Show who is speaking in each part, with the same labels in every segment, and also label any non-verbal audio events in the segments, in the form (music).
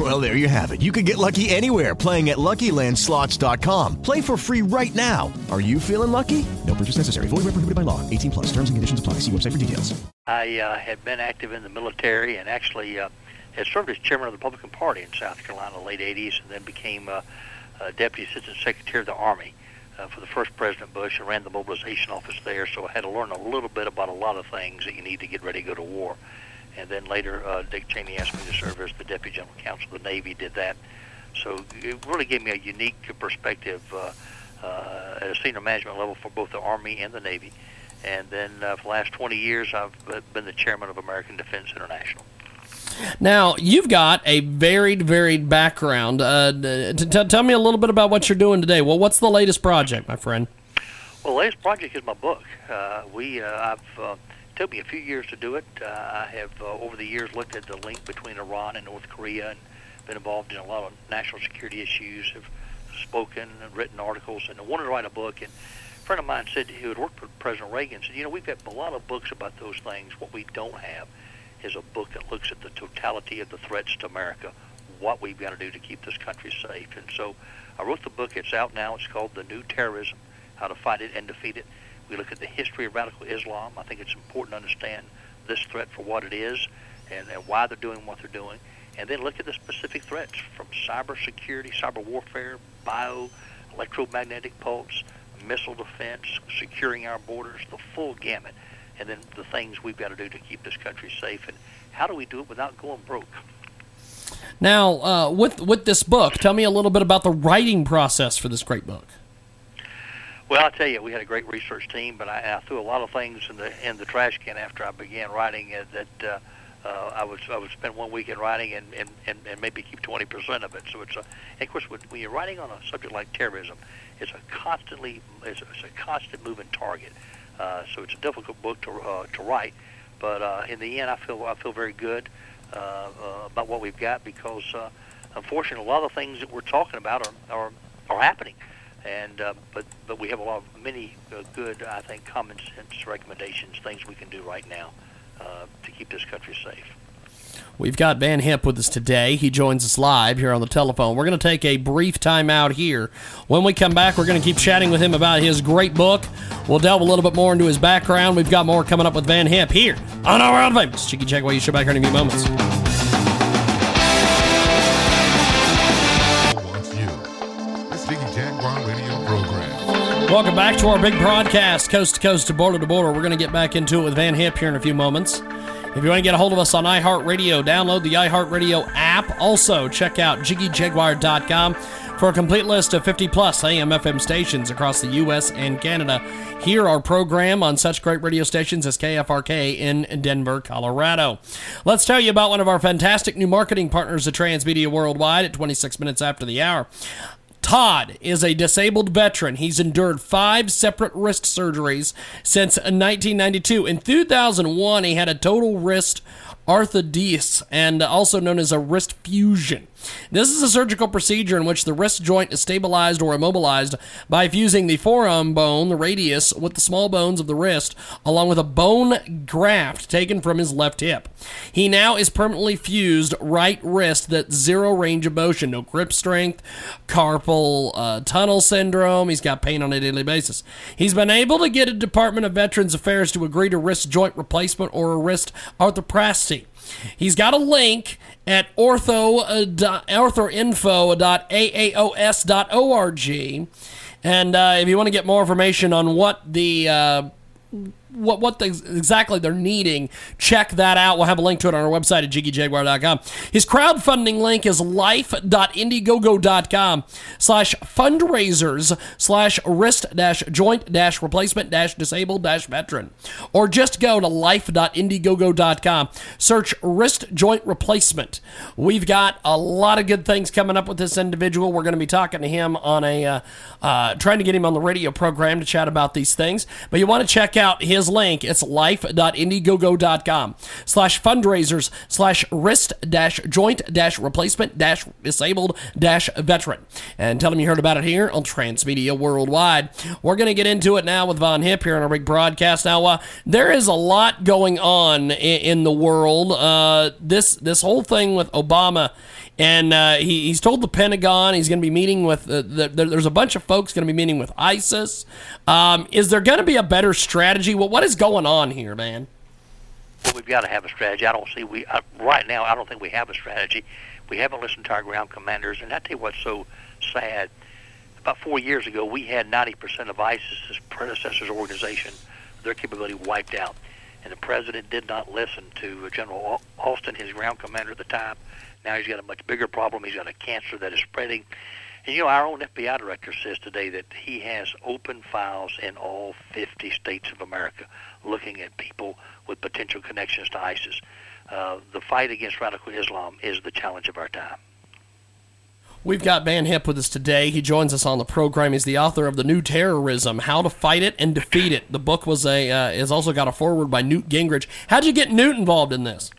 Speaker 1: Well, there you have it. You can get lucky anywhere playing at LuckyLandSlots.com. Play for free right now. Are you feeling lucky? No purchase necessary. Void where prohibited by law. 18 plus. Terms and conditions apply. See website for details.
Speaker 2: I uh, had been active in the military and actually uh, had served as chairman of the Republican Party in South Carolina in the late 80s and then became uh, Deputy Assistant Secretary of the Army uh, for the first President Bush and ran the mobilization office there. So I had to learn a little bit about a lot of things that you need to get ready to go to war. And then later, uh, Dick Cheney asked me to serve as the Deputy General Counsel of the Navy, did that. So it really gave me a unique perspective uh, uh, at a senior management level for both the Army and the Navy. And then uh, for the last 20 years, I've been the chairman of American Defense International.
Speaker 3: Now, you've got a varied, varied background. Uh, t- t- tell me a little bit about what you're doing today. Well, what's the latest project, my friend?
Speaker 2: Well, the latest project is my book. Uh, we, uh, I've uh, took me a few years to do it. Uh, I have, uh, over the years, looked at the link between Iran and North Korea and been involved in a lot of national security issues. Have spoken and written articles, and I wanted to write a book. And a friend of mine said who had worked for President Reagan said, "You know, we've got a lot of books about those things. What we don't have." is a book that looks at the totality of the threats to America, what we've got to do to keep this country safe. And so I wrote the book. It's out now. It's called The New Terrorism, How to Fight It and Defeat It. We look at the history of radical Islam. I think it's important to understand this threat for what it is and, and why they're doing what they're doing. And then look at the specific threats from cyber security, cyber warfare, bio, electromagnetic pulse, missile defense, securing our borders, the full gamut and then the things we've got to do to keep this country safe, and how do we do it without going broke?
Speaker 3: Now, uh, with with this book, tell me a little bit about the writing process for this great book.
Speaker 2: Well, I tell you, we had a great research team, but I, I threw a lot of things in the in the trash can after I began writing. Uh, that uh, uh, I would I would spend one weekend writing and, and, and, and maybe keep 20 percent of it. So it's a, and of course when you're writing on a subject like terrorism, it's a constantly it's a, it's a constant moving target. Uh, so it's a difficult book to uh, to write, but uh, in the end, I feel I feel very good uh, uh, about what we've got because, uh, unfortunately, a lot of the things that we're talking about are are, are happening, and uh, but but we have a lot of many uh, good, I think, common sense recommendations, things we can do right now uh, to keep this country safe.
Speaker 3: We've got Van Hipp with us today. He joins us live here on the telephone. We're going to take a brief time out here. When we come back, we're going to keep chatting with him about his great book. We'll delve a little bit more into his background. We've got more coming up with Van Hipp here on our World Famous check. Jaguar You show back here in a few moments. Welcome back to our big broadcast, coast to coast to border to border. We're going to get back into it with Van Hipp here in a few moments. If you want to get a hold of us on iHeartRadio, download the iHeartRadio app. Also, check out JiggyJaguar.com for a complete list of 50 plus AM FM stations across the U.S. and Canada. Hear our program on such great radio stations as KFRK in Denver, Colorado. Let's tell you about one of our fantastic new marketing partners at Transmedia Worldwide at 26 minutes after the hour. Todd is a disabled veteran. He's endured five separate wrist surgeries since 1992. In 2001, he had a total wrist arthrodesis and also known as a wrist fusion. This is a surgical procedure in which the wrist joint is stabilized or immobilized by fusing the forearm bone, the radius, with the small bones of the wrist, along with a bone graft taken from his left hip. He now is permanently fused right wrist that zero range of motion, no grip strength, carpal uh, tunnel syndrome. He's got pain on a daily basis. He's been able to get a Department of Veterans Affairs to agree to wrist joint replacement or a wrist arthroplasty. He's got a link at ortho, uh, orthoinfo.aaos.org. And uh, if you want to get more information on what the uh, what what the, exactly they're needing, check that out. We'll have a link to it on our website at jiggyjaguar.com. His crowdfunding link is life.indiegogo.com slash fundraisers slash wrist dash joint dash replacement dash disabled dash veteran. Or just go to life.indiegogo.com. Search wrist joint replacement. We've got a lot of good things coming up with this individual. We're going to be talking to him on a, uh, uh, trying to get him on the radio program to chat about these things. But you want to check out his link. It's life.indiegogo.com slash fundraisers slash wrist dash joint dash replacement dash disabled dash veteran. And tell him you heard about it here on Transmedia Worldwide. We're going to get into it now with Van Hipp here on our big broadcast. Now, uh, there is a lot going on in, in the world. Uh, this this whole thing with Obama and uh, he, he's told the Pentagon he's going to be meeting with uh, the, the, there's a bunch of folks going to be meeting with ISIS. Um, is there going to be a better strategy? Well, what is going on here, man?
Speaker 2: Well, we've got to have a strategy. I don't see we uh, right now. I don't think we have a strategy. We haven't listened to our ground commanders, and I tell you what's so sad. About four years ago, we had 90% of ISIS's predecessors' organization, their capability wiped out, and the president did not listen to General Austin, his ground commander at the time now he's got a much bigger problem. He's got a cancer that is spreading. And you know, our own FBI director says today that he has open files in all 50 states of America looking at people with potential connections to ISIS. Uh, the fight against radical Islam is the challenge of our time.
Speaker 3: We've got Van Hipp with us today. He joins us on the program. He's the author of The New Terrorism: How to Fight It and Defeat It. The book was a uh, has also got a foreword by Newt Gingrich. How'd you get Newt involved in this?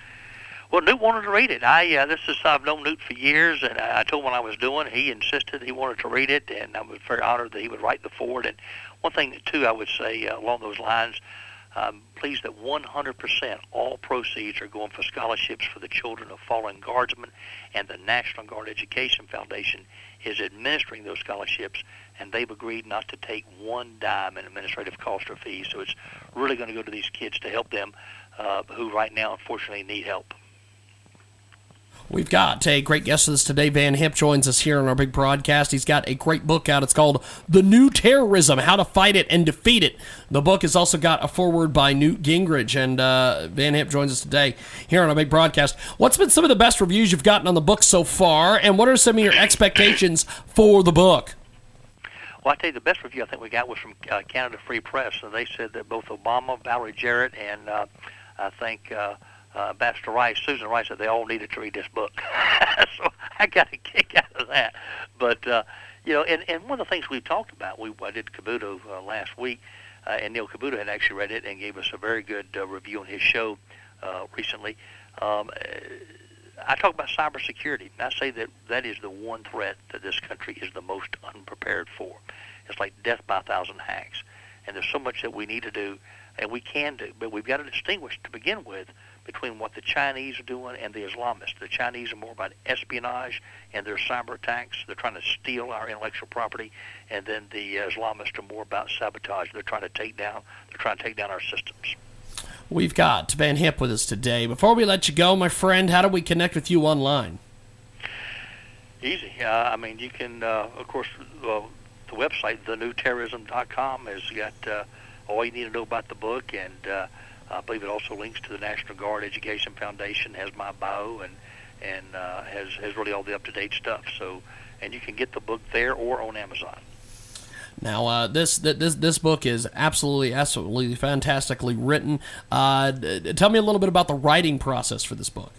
Speaker 2: Well, Newt wanted to read it. I uh, this is I've known Newt for years, and I, told him what I was doing. He insisted he wanted to read it, and I was very honored that he would write the forward. And one thing too, I would say uh, along those lines, I'm pleased that 100% all proceeds are going for scholarships for the children of fallen guardsmen, and the National Guard Education Foundation is administering those scholarships, and they've agreed not to take one dime in administrative cost or fees. So it's really going to go to these kids to help them uh, who right now unfortunately need help.
Speaker 3: We've got a great guest with us today. Van Hipp joins us here on our big broadcast. He's got a great book out. It's called The New Terrorism How to Fight It and Defeat It. The book has also got a foreword by Newt Gingrich, and uh, Van Hipp joins us today here on our big broadcast. What's been some of the best reviews you've gotten on the book so far, and what are some of your expectations for the book?
Speaker 2: Well, I tell you, the best review I think we got was from uh, Canada Free Press, and they said that both Obama, Valerie Jarrett, and uh, I think uh, Rice, Susan Rice that they all needed to read this book. (laughs) so I got a kick out of that. But uh, you know, and, and one of the things we've talked about, we I did Cavuto uh, last week, uh, and Neil Cavuto had actually read it and gave us a very good uh, review on his show uh, recently. Um, I talk about cybersecurity, and I say that that is the one threat that this country is the most unprepared for. It's like death by a thousand hacks, and there's so much that we need to do, and we can do, but we've got to distinguish to begin with between what the Chinese are doing and the Islamists. The Chinese are more about espionage and their cyber attacks. They're trying to steal our intellectual property, and then the Islamists are more about sabotage. They're trying to take down. They're trying to take down our systems.
Speaker 3: We've got Van Hipp with us today. Before we let you go, my friend, how do we connect with you online?
Speaker 2: Easy. Uh, I mean, you can, uh, of course, uh, the website, thenewterrorism.com, has got uh, all you need to know about the book and uh, I believe it also links to the National Guard Education Foundation, has my bio, and and uh, has has really all the up to date stuff. So, and you can get the book there or on Amazon.
Speaker 3: Now, uh, this this this book is absolutely absolutely fantastically written. Uh, tell me a little bit about the writing process for this book.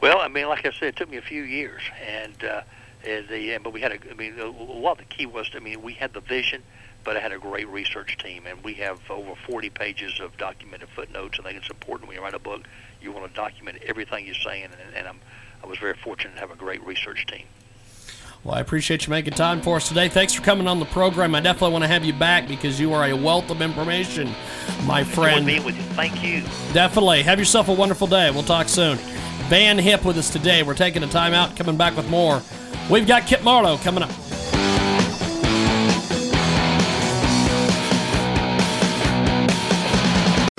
Speaker 2: Well, I mean, like I said, it took me a few years, and uh, the but we had a. I mean, a lot of the key was. I mean, we had the vision but I had a great research team, and we have over 40 pages of documented footnotes. I think it's important when you write a book, you want to document everything you're saying, and, and I'm, I was very fortunate to have a great research team.
Speaker 3: Well, I appreciate you making time for us today. Thanks for coming on the program. I definitely want to have you back because you are a wealth of information, my friend.
Speaker 2: Being with you. Thank you.
Speaker 3: Definitely. Have yourself a wonderful day. We'll talk soon. Van Hipp with us today. We're taking a time out, coming back with more. We've got Kit Marlowe coming up.